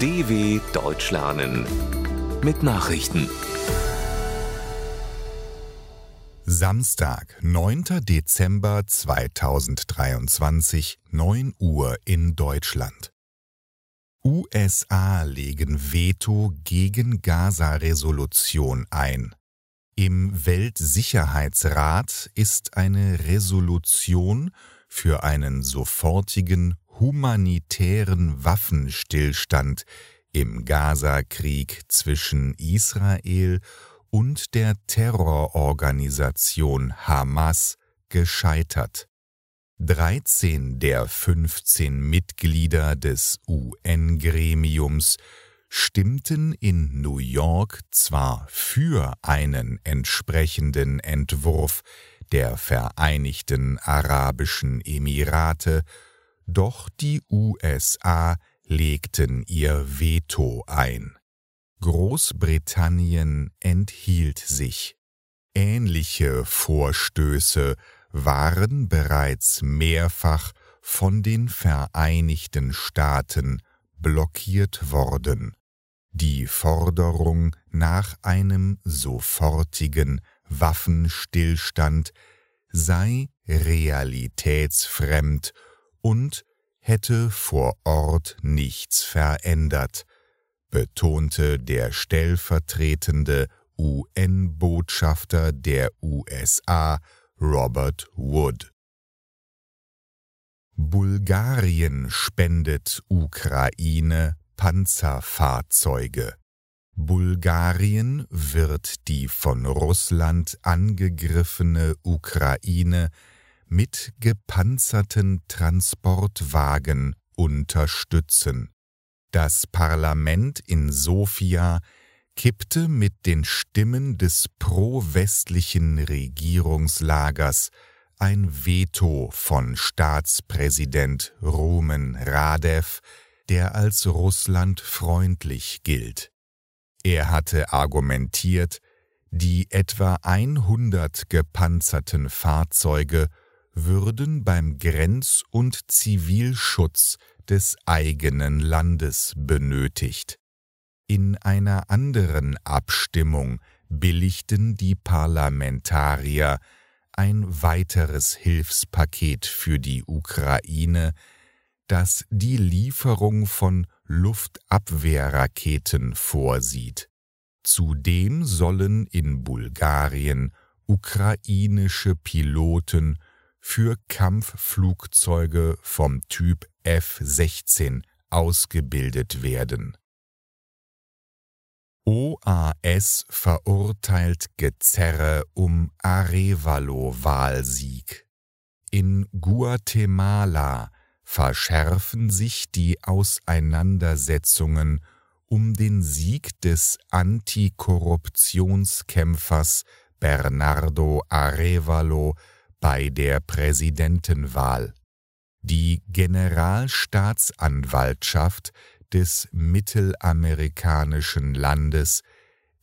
DW Deutsch lernen mit Nachrichten. Samstag, 9. Dezember 2023, 9 Uhr in Deutschland. USA legen Veto gegen Gaza-Resolution ein. Im Weltsicherheitsrat ist eine Resolution für einen sofortigen humanitären Waffenstillstand im Gaza-Krieg zwischen Israel und der Terrororganisation Hamas gescheitert. 13 der 15 Mitglieder des UN-Gremiums stimmten in New York zwar für einen entsprechenden Entwurf der Vereinigten Arabischen Emirate, doch die USA legten ihr Veto ein. Großbritannien enthielt sich. Ähnliche Vorstöße waren bereits mehrfach von den Vereinigten Staaten blockiert worden. Die Forderung nach einem sofortigen Waffenstillstand sei realitätsfremd und hätte vor Ort nichts verändert, betonte der stellvertretende UN-Botschafter der USA Robert Wood. Bulgarien spendet Ukraine Panzerfahrzeuge. Bulgarien wird die von Russland angegriffene Ukraine mit gepanzerten Transportwagen unterstützen. Das Parlament in Sofia kippte mit den Stimmen des pro-westlichen Regierungslagers ein Veto von Staatspräsident Rumen Radev, der als russlandfreundlich gilt. Er hatte argumentiert, die etwa 100 gepanzerten Fahrzeuge würden beim Grenz- und Zivilschutz des eigenen Landes benötigt. In einer anderen Abstimmung billigten die Parlamentarier ein weiteres Hilfspaket für die Ukraine, das die Lieferung von Luftabwehrraketen vorsieht. Zudem sollen in Bulgarien ukrainische Piloten für Kampfflugzeuge vom Typ F-16 ausgebildet werden. OAS verurteilt Gezerre um Arevalo-Wahlsieg. In Guatemala verschärfen sich die Auseinandersetzungen um den Sieg des Antikorruptionskämpfers Bernardo Arevalo bei der Präsidentenwahl. Die Generalstaatsanwaltschaft des mittelamerikanischen Landes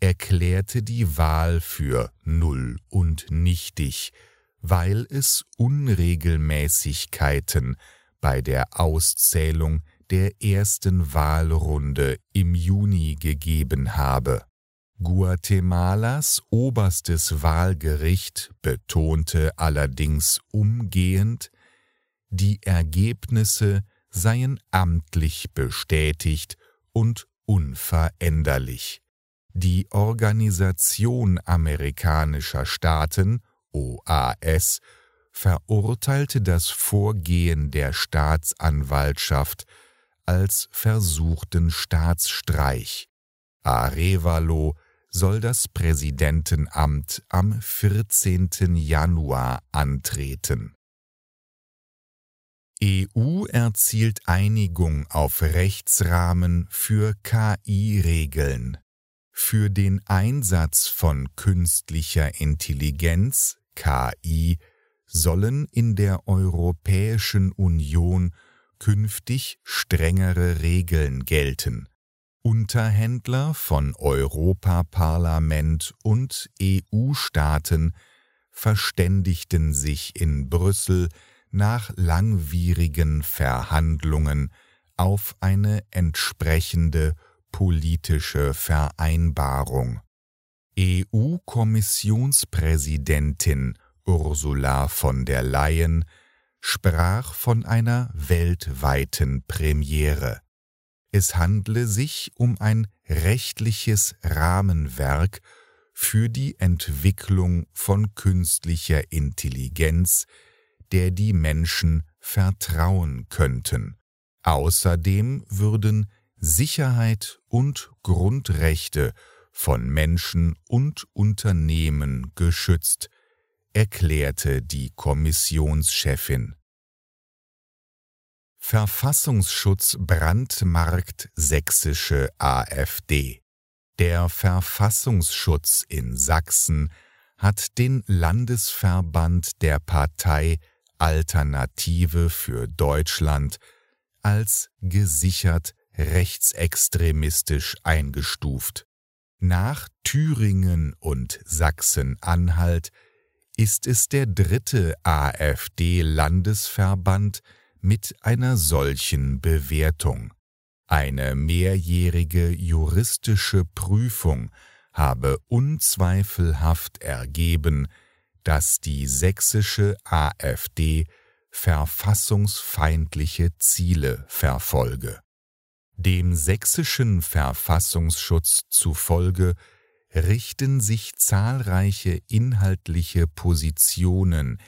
erklärte die Wahl für null und nichtig, weil es Unregelmäßigkeiten bei der Auszählung der ersten Wahlrunde im Juni gegeben habe. Guatemalas oberstes Wahlgericht betonte allerdings umgehend, die Ergebnisse seien amtlich bestätigt und unveränderlich. Die Organisation amerikanischer Staaten OAS verurteilte das Vorgehen der Staatsanwaltschaft als versuchten Staatsstreich. Arevalo soll das Präsidentenamt am 14. Januar antreten. EU erzielt Einigung auf Rechtsrahmen für KI-Regeln. Für den Einsatz von künstlicher Intelligenz KI sollen in der Europäischen Union künftig strengere Regeln gelten. Unterhändler von Europaparlament und EU-Staaten verständigten sich in Brüssel nach langwierigen Verhandlungen auf eine entsprechende politische Vereinbarung. EU-Kommissionspräsidentin Ursula von der Leyen sprach von einer weltweiten Premiere. Es handle sich um ein rechtliches Rahmenwerk für die Entwicklung von künstlicher Intelligenz, der die Menschen vertrauen könnten. Außerdem würden Sicherheit und Grundrechte von Menschen und Unternehmen geschützt, erklärte die Kommissionschefin. Verfassungsschutz brandmarkt sächsische AfD. Der Verfassungsschutz in Sachsen hat den Landesverband der Partei Alternative für Deutschland als gesichert rechtsextremistisch eingestuft. Nach Thüringen und Sachsen-Anhalt ist es der dritte AfD-Landesverband mit einer solchen Bewertung. Eine mehrjährige juristische Prüfung habe unzweifelhaft ergeben, dass die sächsische AfD verfassungsfeindliche Ziele verfolge. Dem sächsischen Verfassungsschutz zufolge richten sich zahlreiche inhaltliche Positionen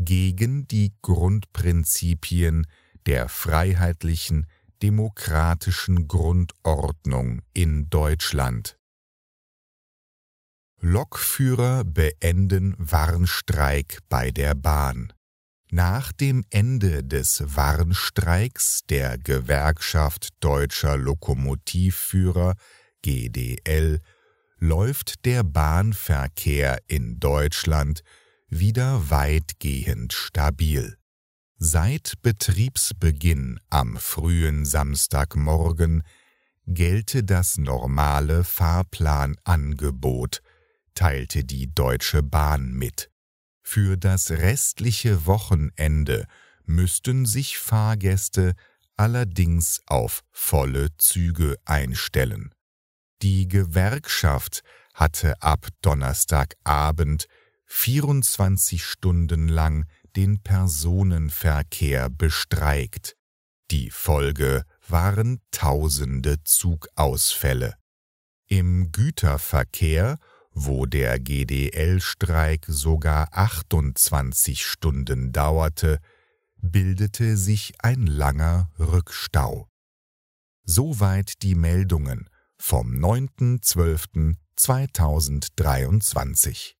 gegen die Grundprinzipien der freiheitlichen demokratischen Grundordnung in Deutschland. Lokführer beenden Warnstreik bei der Bahn. Nach dem Ende des Warnstreiks der Gewerkschaft Deutscher Lokomotivführer GDL läuft der Bahnverkehr in Deutschland wieder weitgehend stabil. Seit Betriebsbeginn am frühen Samstagmorgen gelte das normale Fahrplanangebot, teilte die Deutsche Bahn mit. Für das restliche Wochenende müssten sich Fahrgäste allerdings auf volle Züge einstellen. Die Gewerkschaft hatte ab Donnerstagabend 24 Stunden lang den Personenverkehr bestreikt. Die Folge waren tausende Zugausfälle. Im Güterverkehr, wo der GDL-Streik sogar 28 Stunden dauerte, bildete sich ein langer Rückstau. Soweit die Meldungen vom 9.12.2023.